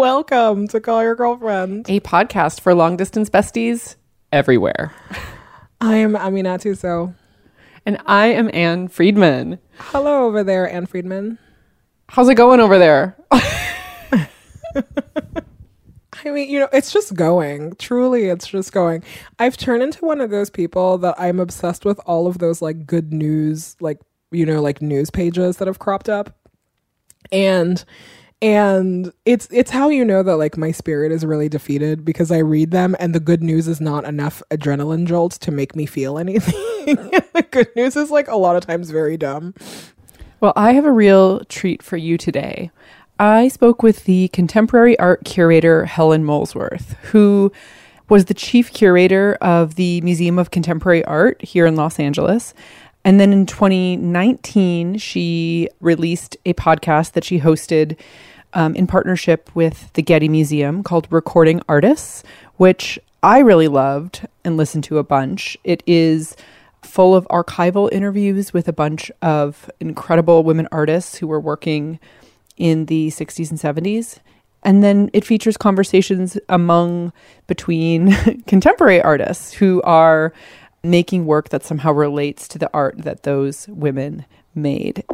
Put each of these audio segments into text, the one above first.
Welcome to Call Your Girlfriend, a podcast for long distance besties everywhere. I am Aminatou Sow. And I am Ann Friedman. Hello over there, Ann Friedman. How's it going over there? I mean, you know, it's just going. Truly, it's just going. I've turned into one of those people that I'm obsessed with all of those like good news, like, you know, like news pages that have cropped up. And and it's it's how you know that like my spirit is really defeated because I read them and the good news is not enough adrenaline jolts to make me feel anything. the good news is like a lot of times very dumb. Well, I have a real treat for you today. I spoke with the contemporary art curator Helen Molesworth, who was the chief curator of the Museum of Contemporary Art here in Los Angeles. And then in 2019, she released a podcast that she hosted um, in partnership with the Getty Museum called Recording Artists, which I really loved and listened to a bunch. It is full of archival interviews with a bunch of incredible women artists who were working in the 60s and 70s. And then it features conversations among between contemporary artists who are making work that somehow relates to the art that those women made.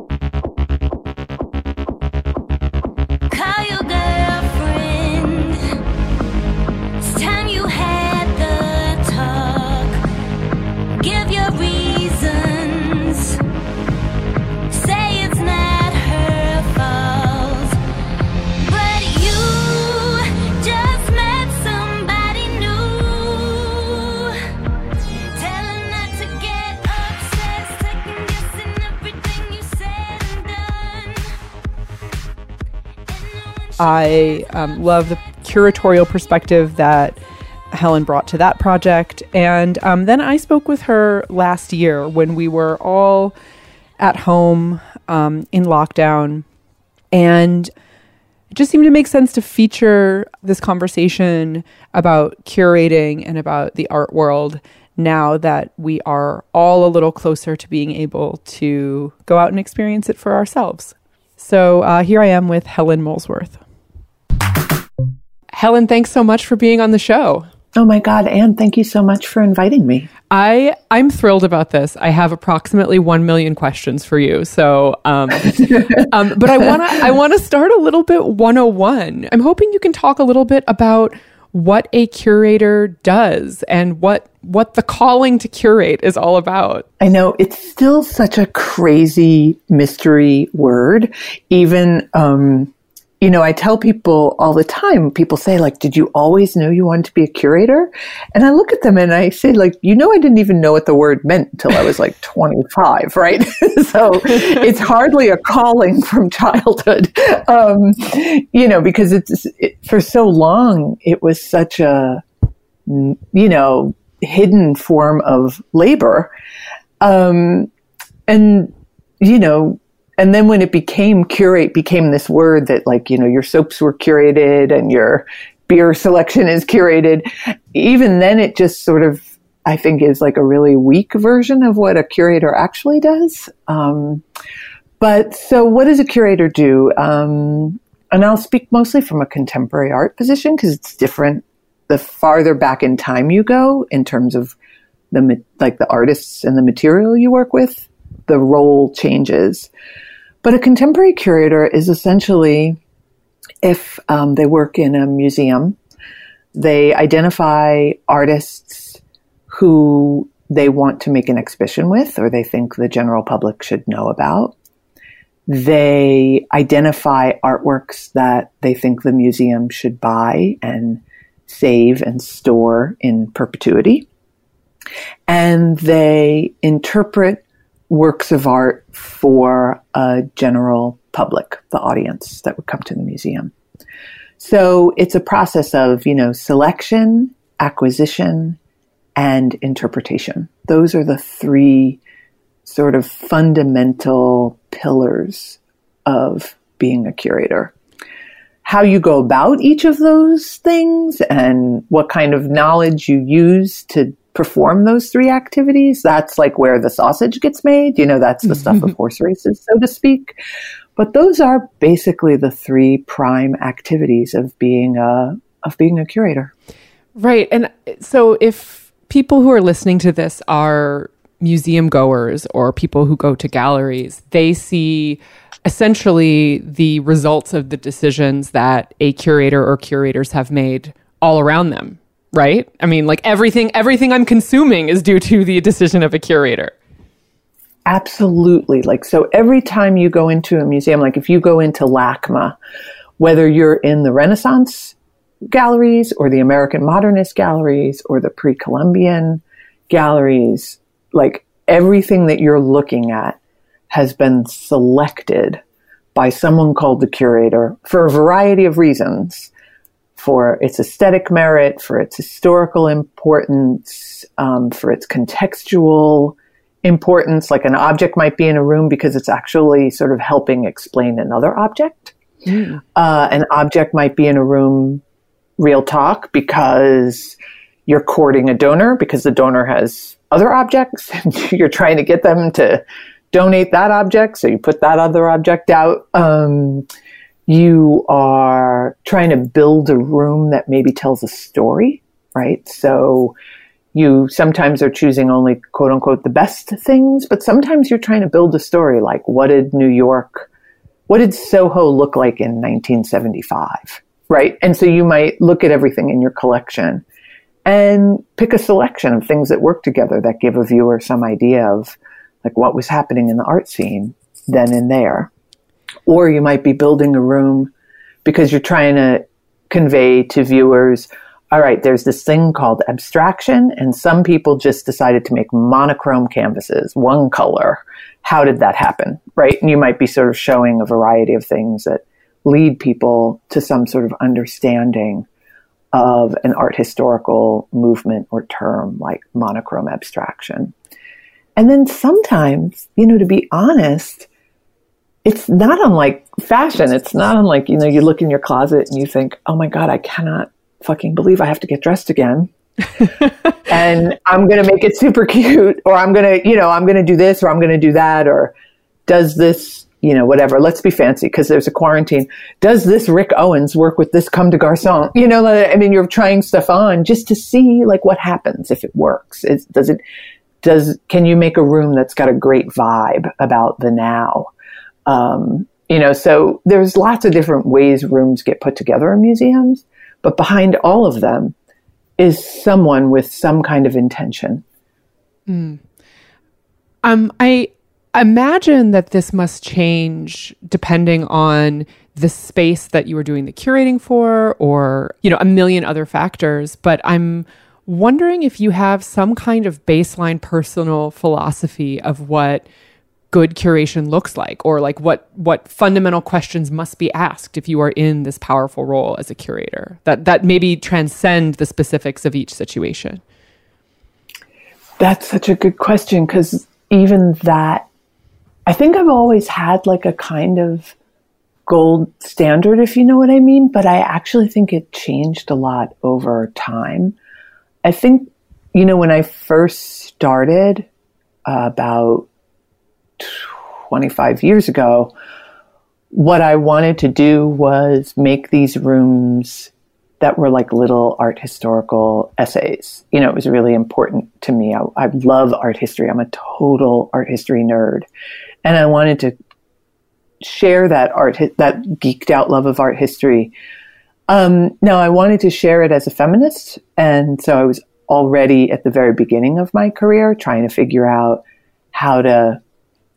I um, love the curatorial perspective that Helen brought to that project. And um, then I spoke with her last year when we were all at home um, in lockdown. And it just seemed to make sense to feature this conversation about curating and about the art world now that we are all a little closer to being able to go out and experience it for ourselves. So uh, here I am with Helen Molesworth. Helen, thanks so much for being on the show. Oh my God, Ann, thank you so much for inviting me. I I'm thrilled about this. I have approximately one million questions for you. So, um, um, but I wanna I wanna start a little bit 101. I'm hoping you can talk a little bit about what a curator does and what what the calling to curate is all about. I know it's still such a crazy mystery word. Even um, you know, I tell people all the time, people say, like, did you always know you wanted to be a curator? And I look at them and I say, like, you know, I didn't even know what the word meant until I was like 25, right? so it's hardly a calling from childhood, um, you know, because it's it, for so long, it was such a, you know, hidden form of labor. Um, and, you know, and then when it became curate became this word that like you know your soaps were curated and your beer selection is curated. Even then it just sort of i think is like a really weak version of what a curator actually does. Um, but so what does a curator do? Um, and i'll speak mostly from a contemporary art position because it's different the farther back in time you go in terms of the like the artists and the material you work with the role changes but a contemporary curator is essentially if um, they work in a museum, they identify artists who they want to make an exhibition with or they think the general public should know about. They identify artworks that they think the museum should buy and save and store in perpetuity. And they interpret works of art for a general public, the audience that would come to the museum. So it's a process of, you know, selection, acquisition, and interpretation. Those are the three sort of fundamental pillars of being a curator. How you go about each of those things and what kind of knowledge you use to perform those three activities, that's like where the sausage gets made. You know, that's the mm-hmm. stuff of mm-hmm. horse races, so to speak. But those are basically the three prime activities of being a of being a curator. Right. And so if people who are listening to this are museum goers or people who go to galleries, they see essentially the results of the decisions that a curator or curators have made all around them, right? I mean, like everything everything I'm consuming is due to the decision of a curator. Absolutely. Like so every time you go into a museum, like if you go into LACMA, whether you're in the Renaissance galleries or the American Modernist galleries or the pre-Columbian galleries, like everything that you're looking at has been selected by someone called the curator for a variety of reasons for its aesthetic merit, for its historical importance, um, for its contextual importance. Like an object might be in a room because it's actually sort of helping explain another object. Mm. Uh, an object might be in a room, real talk, because you're courting a donor because the donor has other objects and you're trying to get them to donate that object. So you put that other object out. Um, you are trying to build a room that maybe tells a story, right? So you sometimes are choosing only quote unquote the best things, but sometimes you're trying to build a story like what did New York, what did Soho look like in 1975? Right. And so you might look at everything in your collection and pick a selection of things that work together that give a viewer some idea of like what was happening in the art scene then and there. Or you might be building a room because you're trying to convey to viewers, all right, there's this thing called abstraction, and some people just decided to make monochrome canvases, one color. How did that happen? Right? And you might be sort of showing a variety of things that lead people to some sort of understanding of an art historical movement or term like monochrome abstraction. And then sometimes, you know, to be honest, it's not unlike fashion. It's not unlike, you know, you look in your closet and you think, oh my God, I cannot fucking believe I have to get dressed again. and I'm going to make it super cute, or I'm going to, you know, I'm going to do this, or I'm going to do that, or does this, you know, whatever. Let's be fancy because there's a quarantine. Does this Rick Owens work with this Comme des Garçons? You know, I mean, you're trying stuff on just to see like what happens if it works. Is, does it, does can you make a room that's got a great vibe about the now? Um, you know, so there's lots of different ways rooms get put together in museums, but behind all of them is someone with some kind of intention. Mm. Um, I imagine that this must change depending on the space that you were doing the curating for or you know a million other factors but i'm wondering if you have some kind of baseline personal philosophy of what good curation looks like or like what what fundamental questions must be asked if you are in this powerful role as a curator that that maybe transcend the specifics of each situation? That's such a good question because even that i think i've always had like a kind of gold standard if you know what i mean but i actually think it changed a lot over time. I think, you know, when I first started uh, about 25 years ago, what I wanted to do was make these rooms that were like little art historical essays. You know, it was really important to me. I, I love art history. I'm a total art history nerd. And I wanted to share that art, that geeked out love of art history um, no, I wanted to share it as a feminist. And so I was already at the very beginning of my career trying to figure out how to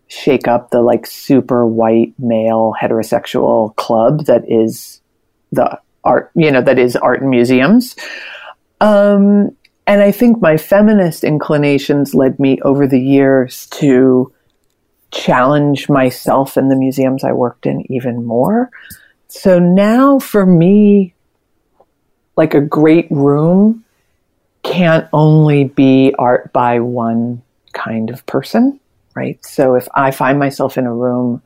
shake up the like super white male heterosexual club that is the art, you know, that is art and museums. Um, and I think my feminist inclinations led me over the years to challenge myself in the museums I worked in even more. So now for me, like a great room can't only be art by one kind of person, right? So if I find myself in a room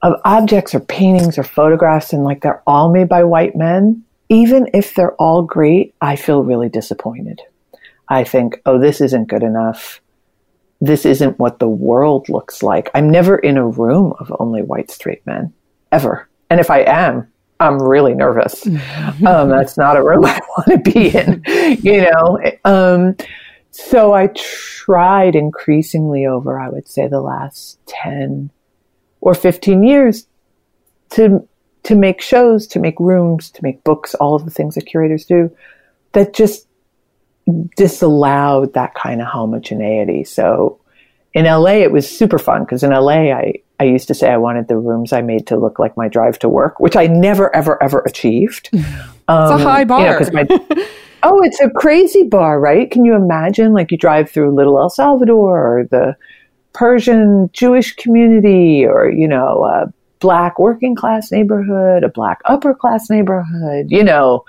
of objects or paintings or photographs and like they're all made by white men, even if they're all great, I feel really disappointed. I think, oh, this isn't good enough. this isn't what the world looks like. I'm never in a room of only white straight men, ever. And if I am, I'm really nervous. um, that's not a room I want to be in, you know. Um, so I tried increasingly over, I would say, the last 10 or 15 years to to make shows, to make rooms, to make books, all of the things that curators do that just disallowed that kind of homogeneity. So in LA, it was super fun because in LA, I, I used to say I wanted the rooms I made to look like my drive to work, which I never, ever, ever achieved. Um, it's a high bar. You know, my, oh, it's a crazy bar, right? Can you imagine? Like you drive through Little El Salvador or the Persian Jewish community or, you know, a black working class neighborhood, a black upper class neighborhood, you know,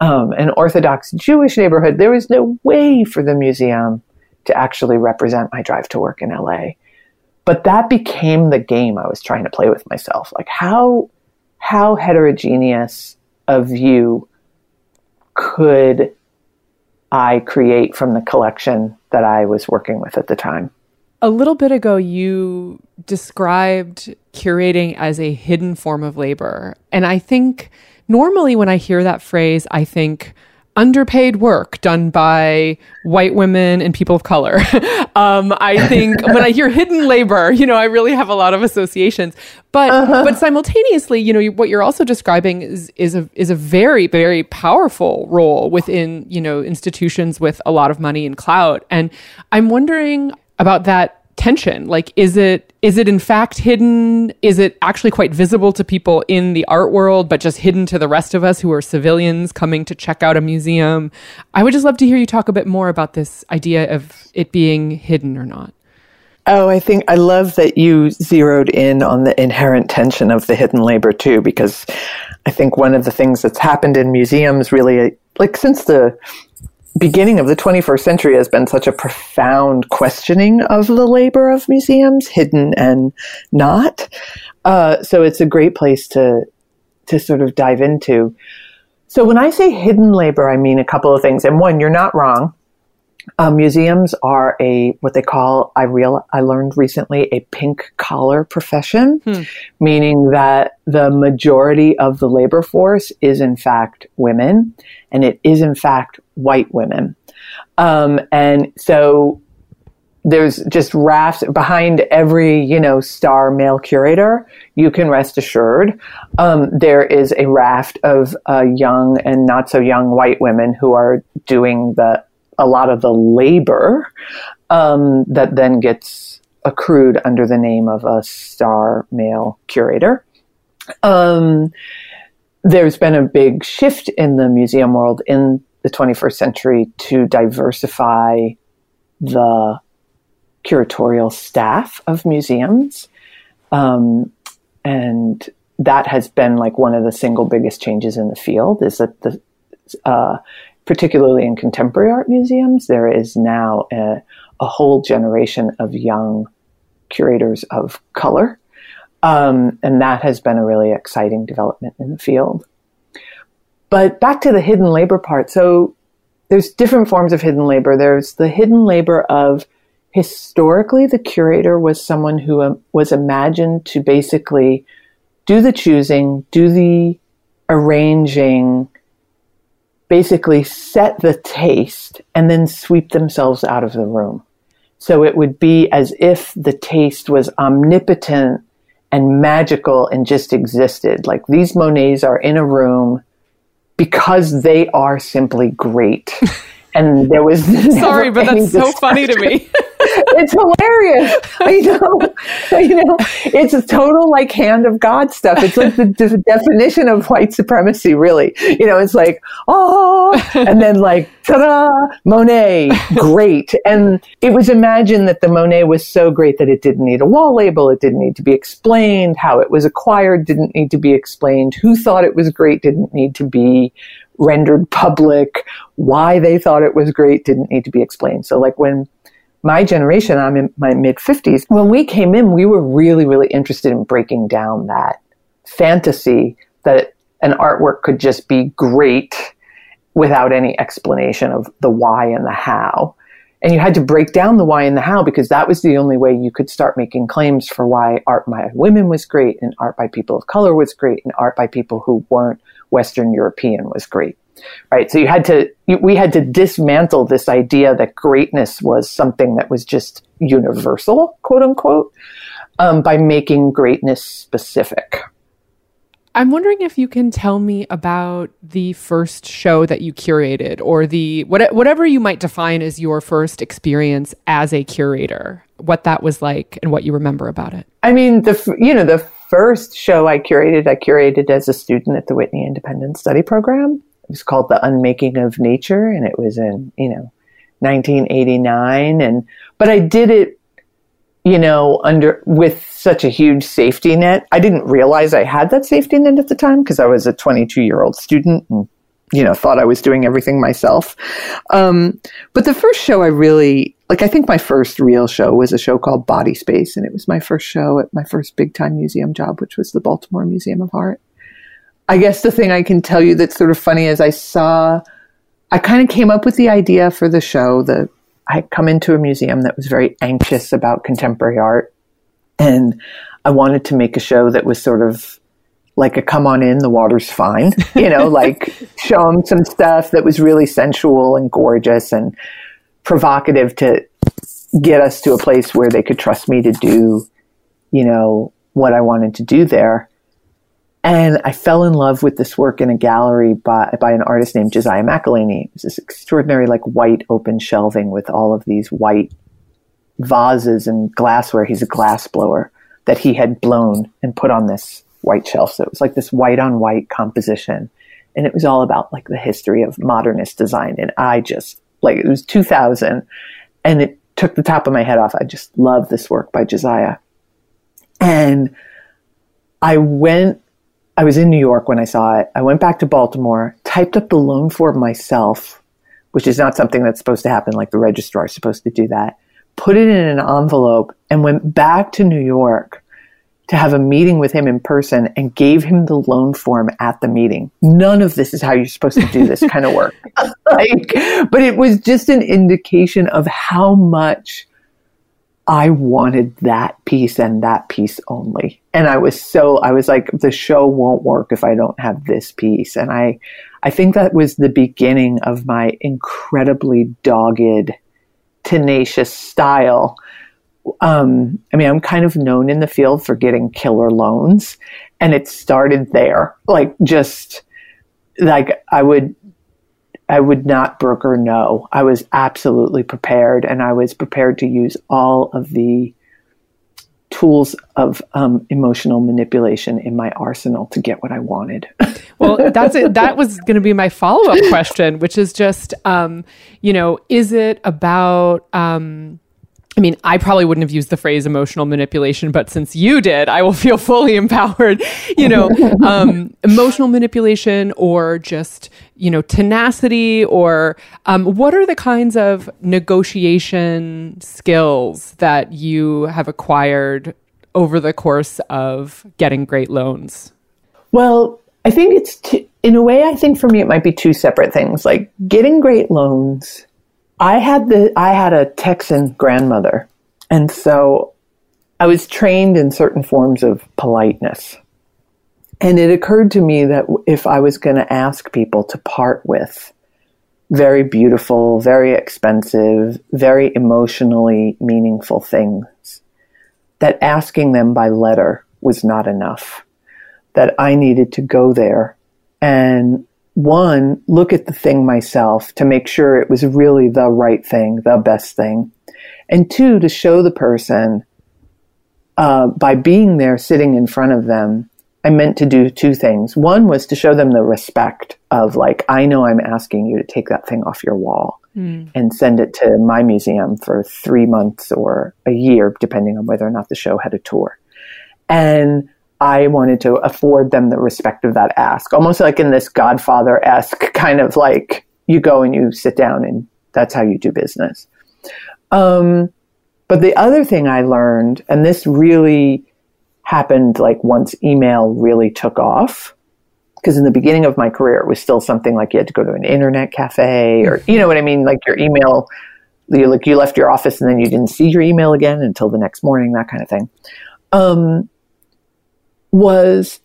um, an Orthodox Jewish neighborhood. There was no way for the museum to actually represent my drive to work in LA. But that became the game I was trying to play with myself. Like how how heterogeneous a view could I create from the collection that I was working with at the time? A little bit ago, you described curating as a hidden form of labor. And I think normally when I hear that phrase, I think underpaid work done by white women and people of color. um, I think when I hear hidden labor, you know, I really have a lot of associations. But uh-huh. but simultaneously, you know, what you're also describing is is a is a very very powerful role within you know institutions with a lot of money and clout. And I'm wondering about that tension? Like is it is it in fact hidden? Is it actually quite visible to people in the art world but just hidden to the rest of us who are civilians coming to check out a museum? I would just love to hear you talk a bit more about this idea of it being hidden or not. Oh, I think I love that you zeroed in on the inherent tension of the hidden labor too, because I think one of the things that's happened in museums really, like since the beginning of the 21st century has been such a profound questioning of the labor of museums, hidden and not. Uh, so it's a great place to to sort of dive into. So when I say hidden labor, I mean a couple of things. And one, you're not wrong. Uh, museums are a what they call I real I learned recently a pink collar profession, hmm. meaning that the majority of the labor force is in fact women, and it is in fact white women. Um, and so there's just rafts behind every you know star male curator you can rest assured um, there is a raft of uh, young and not so young white women who are doing the a lot of the labor um, that then gets accrued under the name of a star male curator um, there's been a big shift in the museum world in the 21st century to diversify the curatorial staff of museums. Um, and that has been like one of the single biggest changes in the field is that the, uh, particularly in contemporary art museums, there is now a, a whole generation of young curators of color. Um, and that has been a really exciting development in the field. But back to the hidden labor part. So there's different forms of hidden labor. There's the hidden labor of historically the curator was someone who um, was imagined to basically do the choosing, do the arranging, basically set the taste and then sweep themselves out of the room. So it would be as if the taste was omnipotent and magical and just existed. Like these Monets are in a room because they are simply great. And there was sorry, but that's so funny to me. It's hilarious. I know. You know, it's a total like hand of God stuff. It's like the de- definition of white supremacy, really. You know, it's like, oh, and then like, ta-da, Monet, great. And it was imagined that the Monet was so great that it didn't need a wall label. It didn't need to be explained. How it was acquired didn't need to be explained. Who thought it was great didn't need to be rendered public. Why they thought it was great didn't need to be explained. So like when my generation, I'm in my mid 50s, when we came in, we were really, really interested in breaking down that fantasy that an artwork could just be great without any explanation of the why and the how. And you had to break down the why and the how because that was the only way you could start making claims for why art by women was great and art by people of color was great and art by people who weren't Western European was great. Right. So you had to, we had to dismantle this idea that greatness was something that was just universal, quote unquote, um, by making greatness specific. I'm wondering if you can tell me about the first show that you curated or the what, whatever you might define as your first experience as a curator, what that was like and what you remember about it. I mean, the you know, the first show I curated, I curated as a student at the Whitney Independent Study Program. It was called The Unmaking of Nature and it was in, you know, 1989 and but I did it you know, under with such a huge safety net. I didn't realize I had that safety net at the time because I was a 22 year old student and, you know, thought I was doing everything myself. Um, but the first show I really, like, I think my first real show was a show called Body Space. And it was my first show at my first big time museum job, which was the Baltimore Museum of Art. I guess the thing I can tell you that's sort of funny is I saw, I kind of came up with the idea for the show, the I had come into a museum that was very anxious about contemporary art. And I wanted to make a show that was sort of like a come on in, the water's fine, you know, like show them some stuff that was really sensual and gorgeous and provocative to get us to a place where they could trust me to do, you know, what I wanted to do there. And I fell in love with this work in a gallery by, by an artist named Josiah McElheny. It was this extraordinary, like white open shelving with all of these white vases and glassware. He's a glass blower that he had blown and put on this white shelf. So it was like this white on white composition. And it was all about like the history of modernist design. And I just, like, it was 2000 and it took the top of my head off. I just love this work by Josiah. And I went I was in New York when I saw it. I went back to Baltimore, typed up the loan form myself, which is not something that's supposed to happen, like the registrar is supposed to do that. Put it in an envelope and went back to New York to have a meeting with him in person and gave him the loan form at the meeting. None of this is how you're supposed to do this kind of work. like, but it was just an indication of how much I wanted that piece and that piece only. And I was so, I was like, the show won't work if I don't have this piece. And I, I think that was the beginning of my incredibly dogged, tenacious style. Um, I mean, I'm kind of known in the field for getting killer loans and it started there. Like just like I would I would not broker no. I was absolutely prepared, and I was prepared to use all of the tools of um, emotional manipulation in my arsenal to get what I wanted. well, that's it. That was going to be my follow up question, which is just, um, you know, is it about um, I mean, I probably wouldn't have used the phrase emotional manipulation, but since you did, I will feel fully empowered. You know, um, emotional manipulation or just, you know, tenacity or um, what are the kinds of negotiation skills that you have acquired over the course of getting great loans? Well, I think it's, t- in a way, I think for me, it might be two separate things. Like getting great loans I had the I had a Texan grandmother, and so I was trained in certain forms of politeness. And it occurred to me that if I was going to ask people to part with very beautiful, very expensive, very emotionally meaningful things, that asking them by letter was not enough. That I needed to go there and one, look at the thing myself to make sure it was really the right thing, the best thing. And two, to show the person uh, by being there sitting in front of them, I meant to do two things. One was to show them the respect of, like, I know I'm asking you to take that thing off your wall mm. and send it to my museum for three months or a year, depending on whether or not the show had a tour. And I wanted to afford them the respect of that ask, almost like in this Godfather esque kind of like you go and you sit down and that's how you do business. Um, but the other thing I learned, and this really happened like once email really took off, because in the beginning of my career, it was still something like you had to go to an internet cafe or, you know what I mean? Like your email you like you left your office and then you didn't see your email again until the next morning, that kind of thing. Um, was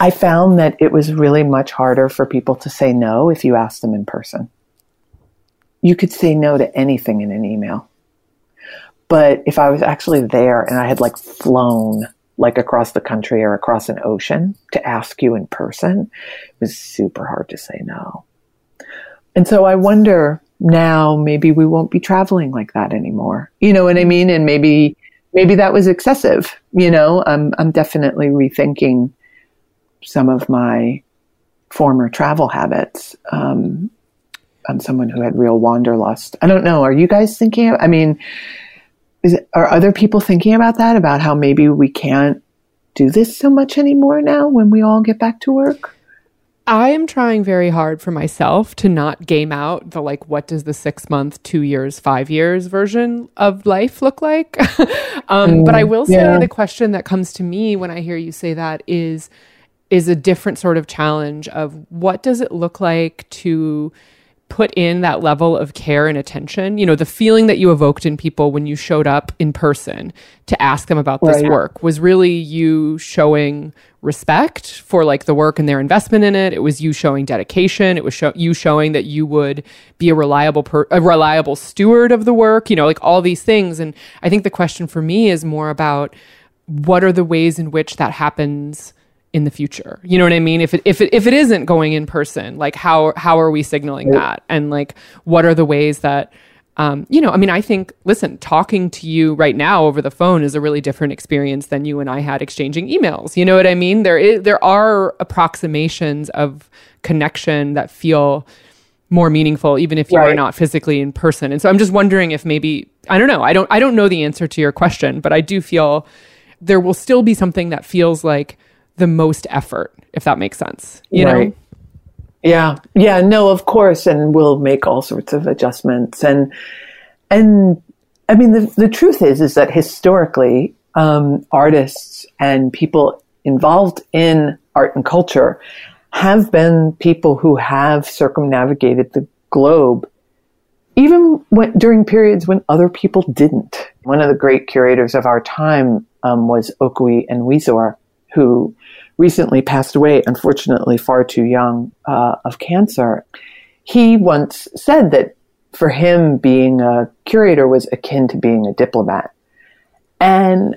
I found that it was really much harder for people to say no if you asked them in person. You could say no to anything in an email. But if I was actually there and I had like flown like across the country or across an ocean to ask you in person, it was super hard to say no. And so I wonder now maybe we won't be traveling like that anymore. You know what I mean? And maybe maybe that was excessive. You know, I'm I'm definitely rethinking some of my former travel habits. Um, I'm someone who had real wanderlust. I don't know. Are you guys thinking? I mean, it, are other people thinking about that? About how maybe we can't do this so much anymore now when we all get back to work? I am trying very hard for myself to not game out the like, what does the six month, two years, five years version of life look like? um, mm, but I will say yeah. the question that comes to me when I hear you say that is, is a different sort of challenge of what does it look like to put in that level of care and attention. You know, the feeling that you evoked in people when you showed up in person to ask them about this right. work was really you showing respect for like the work and their investment in it. It was you showing dedication. It was show- you showing that you would be a reliable per- a reliable steward of the work, you know, like all these things. And I think the question for me is more about what are the ways in which that happens in the future. You know what I mean? If it if it if it isn't going in person, like how how are we signaling that? And like what are the ways that um, you know, I mean, I think, listen, talking to you right now over the phone is a really different experience than you and I had exchanging emails. You know what I mean? There is, there are approximations of connection that feel more meaningful, even if you right. are not physically in person. And so I'm just wondering if maybe I don't know. I don't I don't know the answer to your question, but I do feel there will still be something that feels like the most effort, if that makes sense. You right. know? Yeah. Yeah, no, of course. And we'll make all sorts of adjustments. And and I mean the the truth is is that historically, um, artists and people involved in art and culture have been people who have circumnavigated the globe even when, during periods when other people didn't. One of the great curators of our time um, was Okwui Enwezor, who recently passed away, unfortunately, far too young uh, of cancer. He once said that for him, being a curator was akin to being a diplomat. And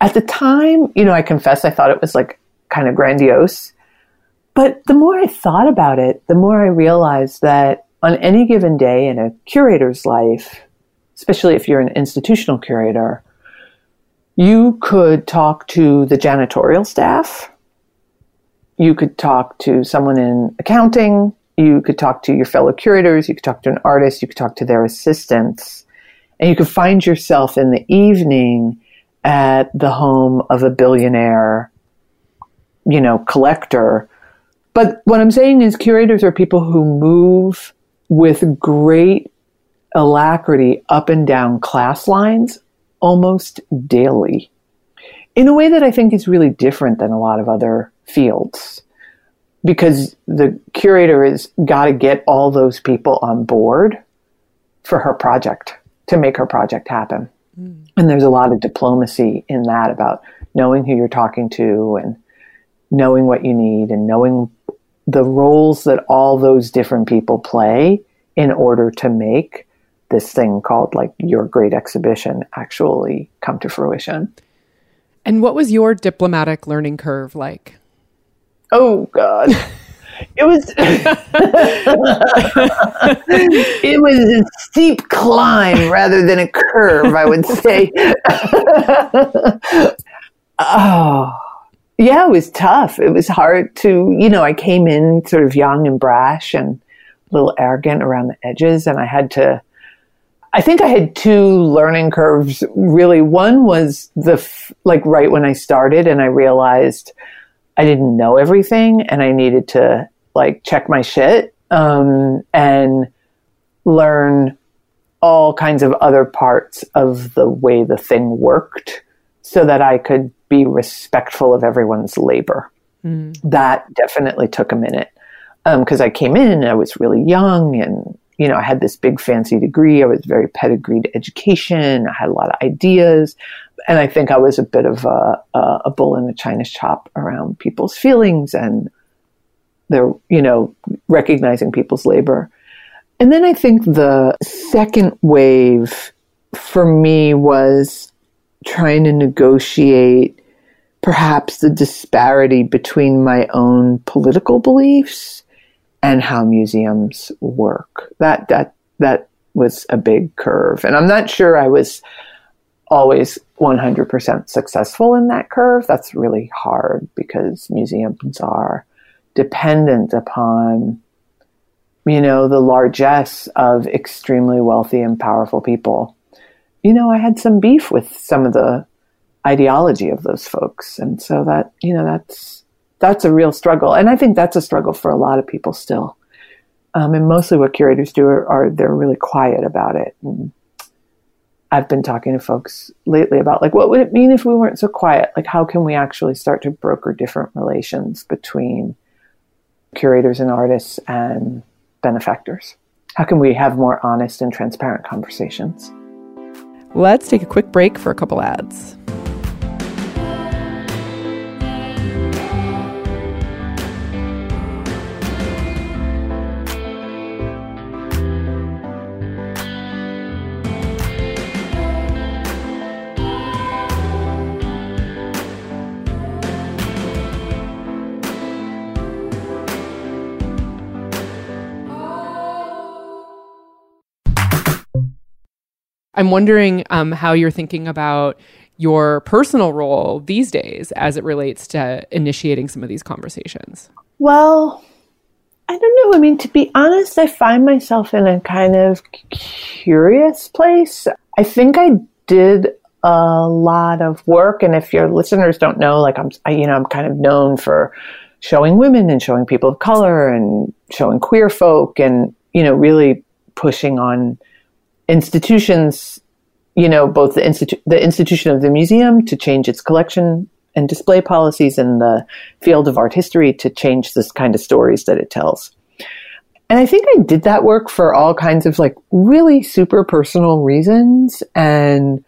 at the time, you know, I confess I thought it was like kind of grandiose. But the more I thought about it, the more I realized that on any given day in a curator's life, especially if you're an institutional curator, you could talk to the janitorial staff. You could talk to someone in accounting. You could talk to your fellow curators. You could talk to an artist. You could talk to their assistants. And you could find yourself in the evening at the home of a billionaire, you know, collector. But what I'm saying is curators are people who move with great alacrity up and down class lines almost daily in a way that I think is really different than a lot of other fields because the curator has got to get all those people on board for her project to make her project happen. Mm. And there's a lot of diplomacy in that about knowing who you're talking to and knowing what you need and knowing the roles that all those different people play in order to make this thing called like your great exhibition actually come to fruition. And what was your diplomatic learning curve like? Oh God. It was it was a steep climb rather than a curve, I would say. oh yeah, it was tough. It was hard to, you know, I came in sort of young and brash and a little arrogant around the edges, and I had to I think I had two learning curves really. One was the, f- like right when I started and I realized I didn't know everything and I needed to like check my shit, um, and learn all kinds of other parts of the way the thing worked so that I could be respectful of everyone's labor. Mm. That definitely took a minute because um, I came in and I was really young and you know, I had this big fancy degree. I was very pedigreed education. I had a lot of ideas. And I think I was a bit of a, a, a bull in a china shop around people's feelings and their, you know, recognizing people's labor. And then I think the second wave for me was trying to negotiate perhaps the disparity between my own political beliefs and how museums work. That that that was a big curve. And I'm not sure I was always 100% successful in that curve. That's really hard because museums are dependent upon you know the largesse of extremely wealthy and powerful people. You know, I had some beef with some of the ideology of those folks. And so that, you know, that's, that's a real struggle. And I think that's a struggle for a lot of people still. Um, and mostly what curators do are, are, they're really quiet about it. And I've been talking to folks lately about like, what would it mean if we weren't so quiet? Like, how can we actually start to broker different relations between curators and artists and benefactors? How can we have more honest and transparent conversations? Let's take a quick break for a couple ads. I'm wondering um, how you're thinking about your personal role these days as it relates to initiating some of these conversations. Well, I don't know. I mean, to be honest, I find myself in a kind of curious place. I think I did a lot of work, and if your listeners don't know, like I'm, I, you know, I'm kind of known for showing women and showing people of color and showing queer folk, and you know, really pushing on institutions, you know, both the, institu- the institution of the museum to change its collection and display policies and the field of art history to change this kind of stories that it tells. And I think I did that work for all kinds of like really super personal reasons. And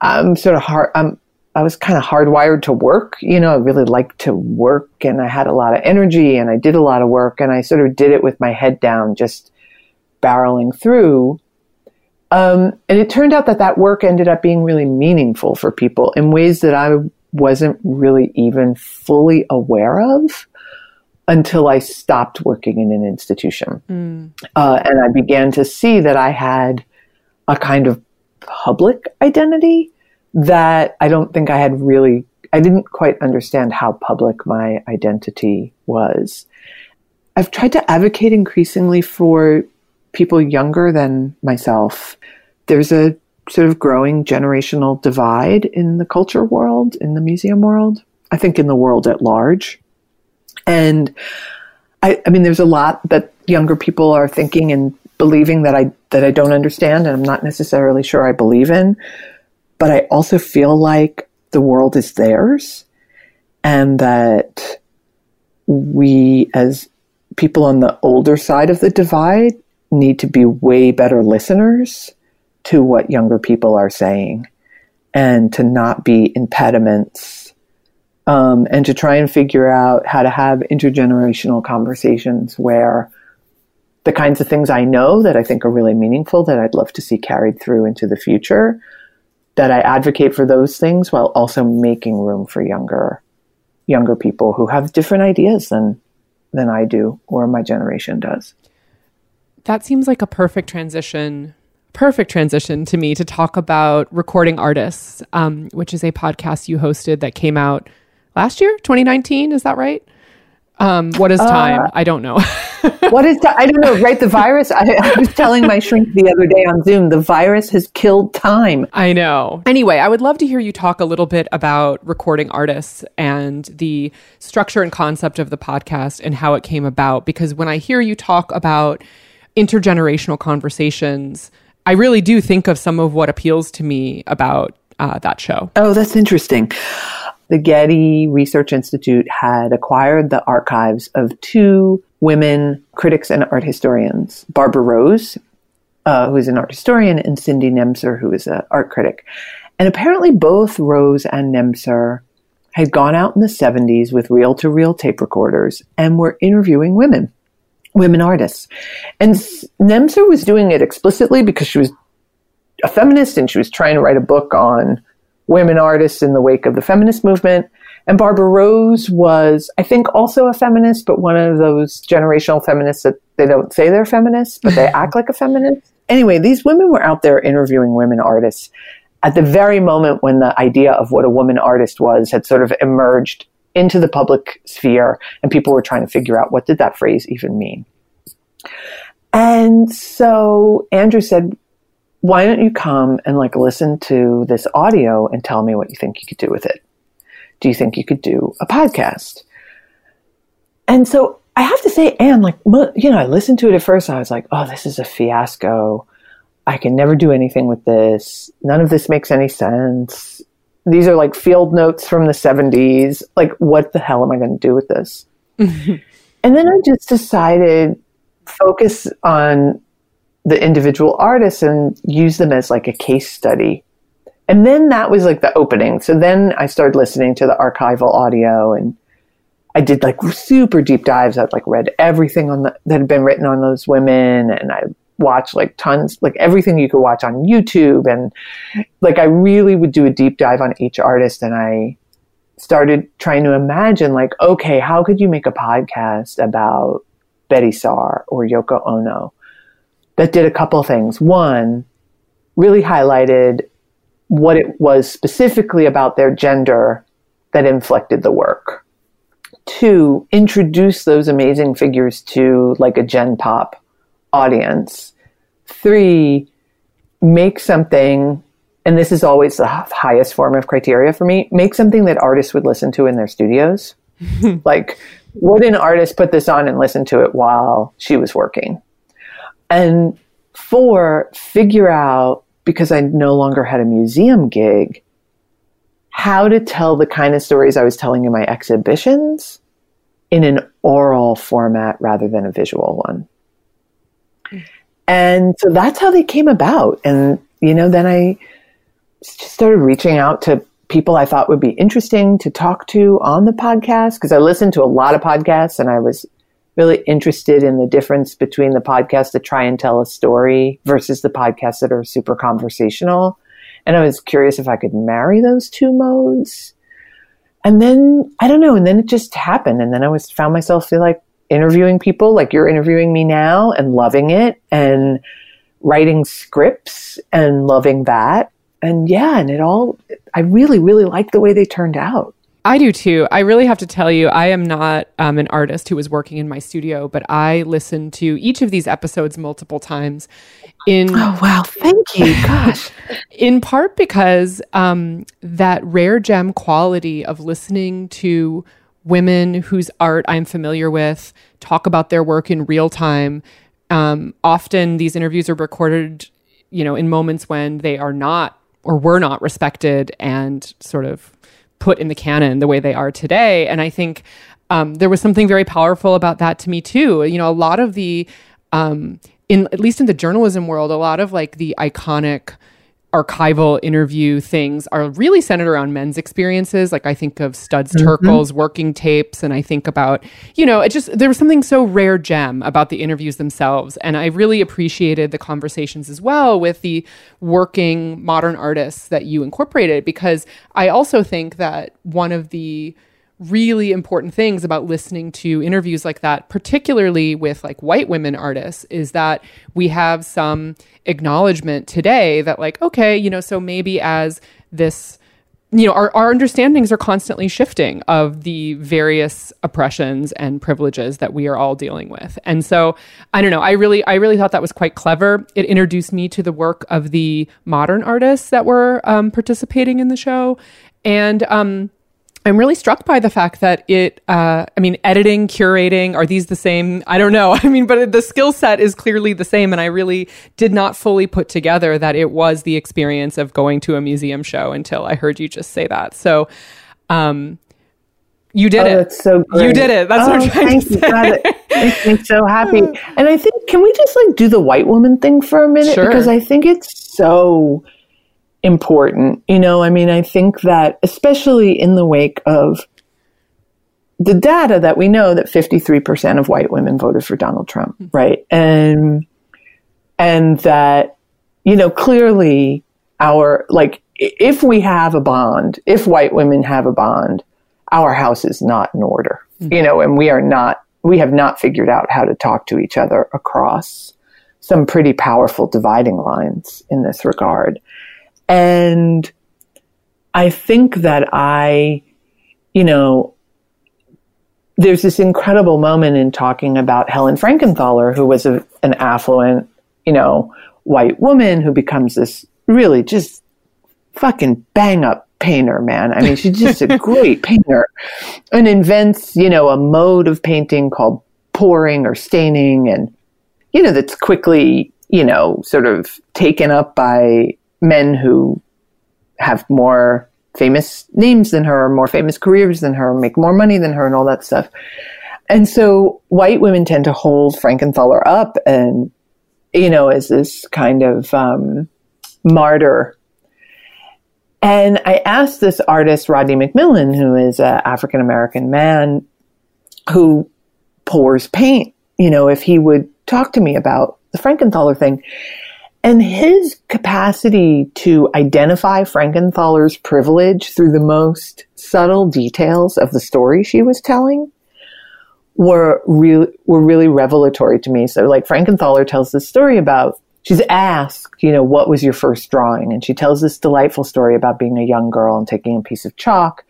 I'm sort of hard, I'm, I was kind of hardwired to work. You know, I really liked to work and I had a lot of energy and I did a lot of work and I sort of did it with my head down, just barreling through. Um, and it turned out that that work ended up being really meaningful for people in ways that I wasn't really even fully aware of until I stopped working in an institution. Mm. Uh, and I began to see that I had a kind of public identity that I don't think I had really, I didn't quite understand how public my identity was. I've tried to advocate increasingly for people younger than myself. There's a sort of growing generational divide in the culture world, in the museum world, I think in the world at large. And I, I mean, there's a lot that younger people are thinking and believing that I that I don't understand, and I'm not necessarily sure I believe in. But I also feel like the world is theirs, and that we, as people on the older side of the divide, need to be way better listeners to what younger people are saying and to not be impediments um, and to try and figure out how to have intergenerational conversations where the kinds of things I know that I think are really meaningful that I'd love to see carried through into the future, that I advocate for those things while also making room for younger younger people who have different ideas than than I do or my generation does. That seems like a perfect transition perfect transition to me to talk about recording artists, um, which is a podcast you hosted that came out last year, 2019. Is that right? Um, what is time? Uh, I don't know. what is time? I don't know. Right, the virus. I, I, was telling my shrink the other day on Zoom. The virus has killed time. I know. Anyway, I would love to hear you talk a little bit about recording artists and the structure and concept of the podcast and how it came about. Because when I hear you talk about intergenerational conversations, I really do think of some of what appeals to me about uh, that show. Oh, that's interesting. The Getty Research Institute had acquired the archives of two women critics and art historians Barbara Rose, uh, who is an art historian, and Cindy Nemser, who is an art critic. And apparently, both Rose and Nemser had gone out in the 70s with reel to reel tape recorders and were interviewing women, women artists. And Nemser was doing it explicitly because she was a feminist and she was trying to write a book on women artists in the wake of the feminist movement. And Barbara Rose was, I think, also a feminist, but one of those generational feminists that they don't say they're feminists, but they act like a feminist. Anyway, these women were out there interviewing women artists at the very moment when the idea of what a woman artist was had sort of emerged into the public sphere and people were trying to figure out what did that phrase even mean. And so Andrew said, why don't you come and like listen to this audio and tell me what you think you could do with it? Do you think you could do a podcast? And so I have to say, Ann, like, you know, I listened to it at first. I was like, oh, this is a fiasco. I can never do anything with this. None of this makes any sense. These are like field notes from the 70s. Like, what the hell am I going to do with this? and then I just decided focus on the individual artists and use them as like a case study. And then that was like the opening. So then I started listening to the archival audio and I did like super deep dives. I'd like read everything on the, that had been written on those women and I watch like tons, like everything you could watch on YouTube. And like I really would do a deep dive on each artist. And I started trying to imagine, like, okay, how could you make a podcast about Betty Saar or Yoko Ono that did a couple things? One, really highlighted what it was specifically about their gender that inflected the work. Two, introduce those amazing figures to like a gen pop audience. Three, make something, and this is always the highest form of criteria for me, make something that artists would listen to in their studios. like, would an artist put this on and listen to it while she was working? And four, figure out, because I no longer had a museum gig, how to tell the kind of stories I was telling in my exhibitions in an oral format rather than a visual one. And so that's how they came about. And, you know, then I started reaching out to people I thought would be interesting to talk to on the podcast because I listened to a lot of podcasts and I was really interested in the difference between the podcasts that try and tell a story versus the podcasts that are super conversational. And I was curious if I could marry those two modes. And then I don't know, and then it just happened. And then I was found myself feel like interviewing people like you're interviewing me now and loving it and writing scripts and loving that. And yeah, and it all, I really, really like the way they turned out. I do too. I really have to tell you, I am not um, an artist who was working in my studio, but I listened to each of these episodes multiple times. In oh wow, thank you, gosh. in part because um, that rare gem quality of listening to women whose art I'm familiar with talk about their work in real time. Um, often these interviews are recorded, you know, in moments when they are not or were not respected and sort of put in the canon the way they are today. And I think um, there was something very powerful about that to me too. You know, a lot of the um, in at least in the journalism world, a lot of like the iconic archival interview things are really centered around men's experiences. Like I think of Studs mm-hmm. Terkel's working tapes, and I think about, you know, it just, there was something so rare gem about the interviews themselves. And I really appreciated the conversations as well with the working modern artists that you incorporated, because I also think that one of the, really important things about listening to interviews like that, particularly with like white women artists, is that we have some acknowledgement today that, like, okay, you know, so maybe as this you know, our, our understandings are constantly shifting of the various oppressions and privileges that we are all dealing with. And so I don't know, I really I really thought that was quite clever. It introduced me to the work of the modern artists that were um, participating in the show. And um, I'm really struck by the fact that it, uh, I mean, editing, curating, are these the same? I don't know. I mean, but the skill set is clearly the same. And I really did not fully put together that it was the experience of going to a museum show until I heard you just say that. So, um, You did oh, it. That's so great. You did it. That's what I'm Oh, trying thank to you. say. God, it makes me so happy. And I think, can we just like do the white woman thing for a minute? Sure. Because I think it's so important. You know, I mean, I think that especially in the wake of the data that we know that 53% of white women voted for Donald Trump, mm-hmm. right? And and that you know clearly our like if we have a bond, if white women have a bond, our house is not in order. Mm-hmm. You know, and we are not we have not figured out how to talk to each other across some pretty powerful dividing lines in this regard. And I think that I, you know, there's this incredible moment in talking about Helen Frankenthaler, who was a, an affluent, you know, white woman who becomes this really just fucking bang up painter, man. I mean, she's just a great painter and invents, you know, a mode of painting called pouring or staining and, you know, that's quickly, you know, sort of taken up by men who have more famous names than her, more famous careers than her, make more money than her, and all that stuff. And so white women tend to hold Frankenthaler up and, you know, as this kind of um, martyr. And I asked this artist, Rodney McMillian, who is an African American man who pours paint, you know, if he would talk to me about the Frankenthaler thing. And his capacity to identify Frankenthaler's privilege through the most subtle details of the story she was telling were really were really revelatory to me. So like Frankenthaler tells this story about she's asked, you know, what was your first drawing? And she tells this delightful story about being a young girl and taking a piece of chalk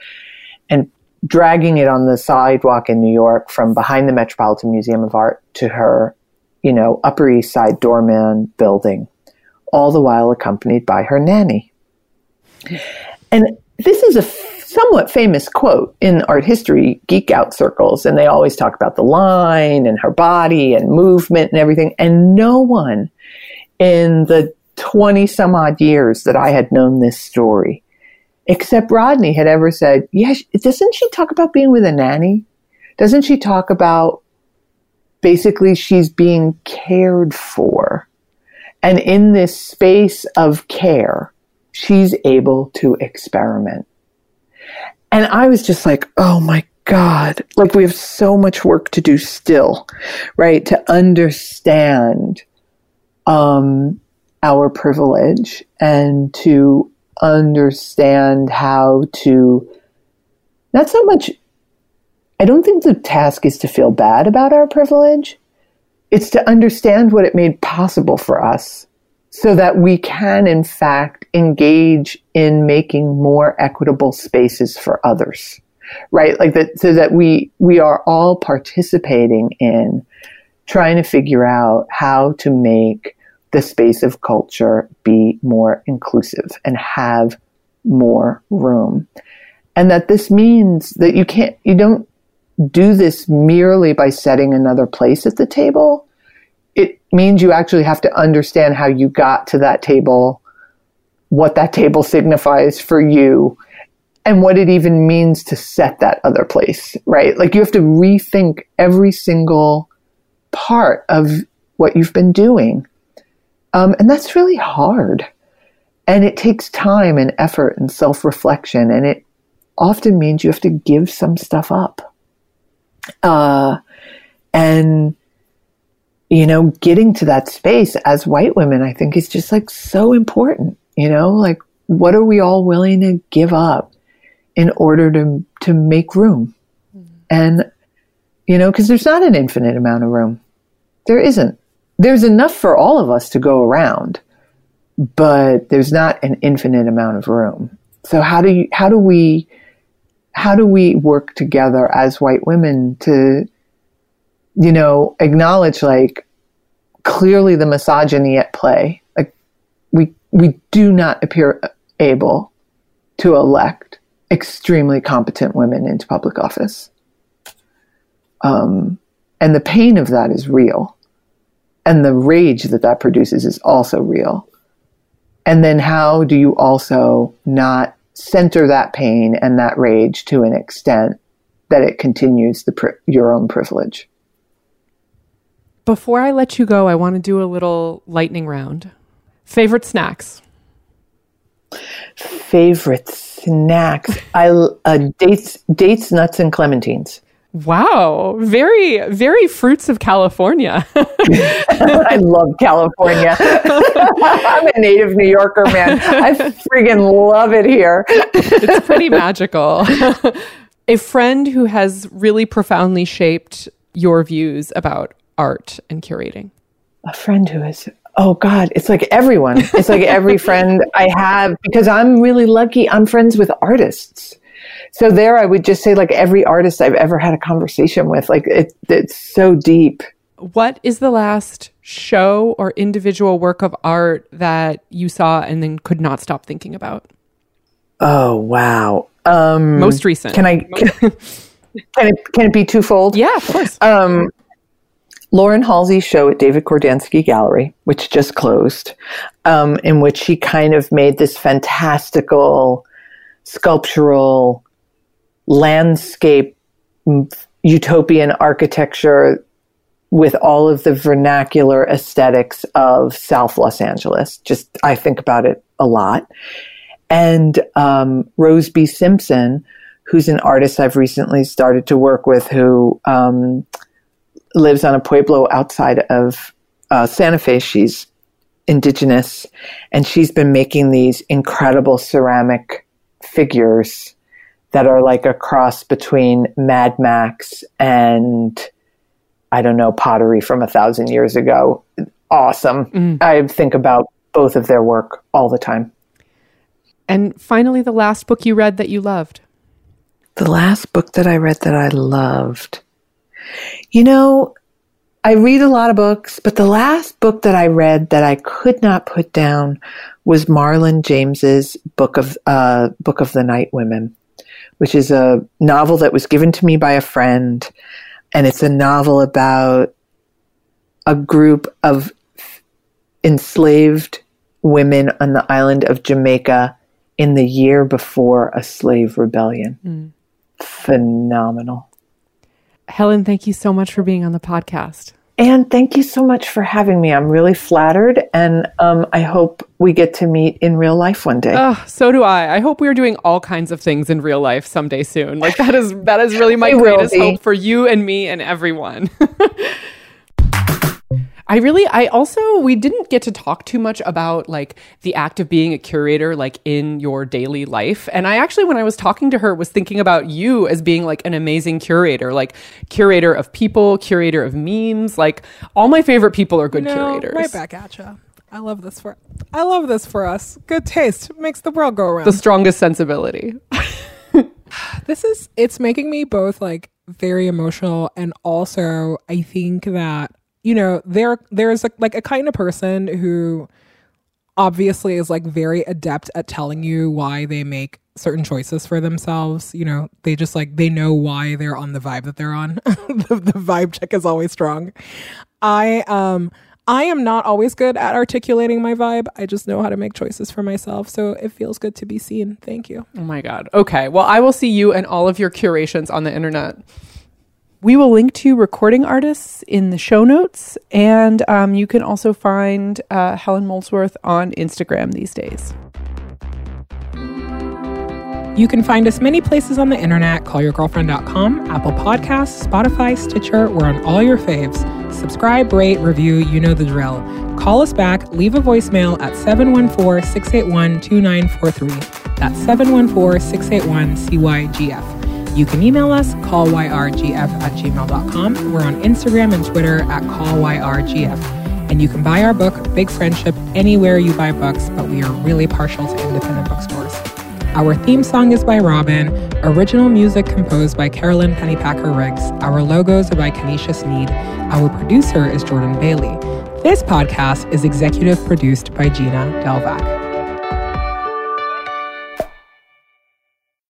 and dragging it on the sidewalk in New York from behind the Metropolitan Museum of Art to her, you know, Upper East Side doorman building all the while accompanied by her nanny. And this is a f- somewhat famous quote in art history geek out circles, and they always talk about the line and her body and movement and everything. And no one in the 20 some odd years that I had known this story, except Rodney, had ever said, Yeah, doesn't she talk about being with a nanny? Doesn't she talk about basically she's being cared for? And in this space of care, she's able to experiment. And I was just like, oh my God, like we have so much work to do still, right? To understand um, our privilege and to understand how to, not so much, I don't think the task is to feel bad about our privilege it's to understand what it made possible for us so that we can, in fact, engage in making more equitable spaces for others. Right? Like that, so that we, we are all participating in trying to figure out how to make the space of culture be more inclusive and have more room. And that this means that you can't, you don't do this merely by setting another place at the table. Means you actually have to understand how you got to that table, what that table signifies for you, and what it even means to set that other place, right? Like you have to rethink every single part of what you've been doing. Um, and that's really hard. And it takes time and effort and self reflection. And it often means you have to give some stuff up. Uh, and, you know, getting to that space as white women, I think is just like so important. You know, like what are we all willing to give up in order to, to make room? Mm-hmm. And, you know, because there's not an infinite amount of room. There isn't. There's enough for all of us to go around, but there's not an infinite amount of room. So how do you, how do we, how do we work together as white women to, you know, acknowledge like clearly the misogyny at play? Like we, we do not appear able to elect extremely competent women into public office. Um, and the pain of that is real. And the rage that that produces is also real. And then how do you also not center that pain and that rage to an extent that it continues the your own privilege. Before I let you go, I want to do a little lightning round. Favorite snacks? Favorite snacks? I uh, dates, dates, nuts, and clementines. Wow, very, very fruits of California. I love California. I'm a native New Yorker, man. I friggin' love it here. it's pretty magical. a friend who has really profoundly shaped your views about art and curating. A friend who is Oh God, it's like everyone. It's like every friend I have because I'm really lucky. I'm friends with artists. So there I would just say like every artist I've ever had a conversation with, like it, it's so deep. What is the last show or individual work of art that you saw and then could not stop thinking about? Oh wow. Um Most recent. Can I can, can it can it be twofold? Yeah, of course. Um Lauren Halsey's show at David Kordansky Gallery, which just closed, um, in which she kind of made this fantastical sculptural landscape utopian architecture with all of the vernacular aesthetics of South Los Angeles. Just, I think about it a lot. And um, Rose B. Simpson, who's an artist I've recently started to work with, who um, lives on a pueblo outside of uh, Santa Fe. She's indigenous, and she's been making these incredible ceramic figures that are like a cross between Mad Max and I don't know pottery from a thousand years ago. Awesome. Mm. I think about both of their work all the time. And finally, the last book you read that you loved. The last book that I read that I loved. You know, I read a lot of books, but the last book that I read that I could not put down was Marlon James's book of uh, Book of the Night Women, which is a novel that was given to me by a friend, and it's a novel about a group of enslaved women on the island of Jamaica in the year before a slave rebellion. Mm. Phenomenal. Helen, thank you so much for being on the podcast. And thank you so much for having me. I'm really flattered, and um, I hope we get to meet in real life one day. Oh, so do I. I hope we're doing all kinds of things in real life someday soon. Like that is that is really my greatest hope for you and me and everyone. I really, I also, we didn't get to talk too much about like the act of being a curator, like in your daily life. And I actually, when I was talking to her, was thinking about you as being like an amazing curator, like curator of people, curator of memes. Like all my favorite people are good you know, curators. Right back at you. I love this for, I love this for us. Good taste makes the world go around. The strongest sensibility. this is, it's making me both like very emotional and also I think that you know, there there's a, like a kind of person who obviously is like very adept at telling you why they make certain choices for themselves. You know, they just like they know why they're on the vibe that they're on. the, the vibe check is always strong. I um I am not always good at articulating my vibe. I just know how to make choices for myself. So it feels good to be seen. Thank you. Oh my God. Okay. Well, I will see you and all of your curations on the internet. We will link to recording artists in the show notes, and um, you can also find uh, Helen Molesworth on Instagram these days. You can find us many places on the internet callyourgirlfriend.com, Apple Podcasts, Spotify, Stitcher. We're on all your faves. Subscribe, rate, review, you know the drill. Call us back, leave a voicemail at 714 681 2943. That's 714 681 CYGF. You can email us, callyrgf at gmail.com. We're on Instagram and Twitter at callyrgf. And you can buy our book, Big Friendship, anywhere you buy books, but we are really partial to independent bookstores. Our theme song is by Robin, original music composed by Carolyn Pennypacker Riggs. Our logos are by Kenesha Sneed. Our producer is Jordan Bailey. This podcast is executive produced by Gina Delvac.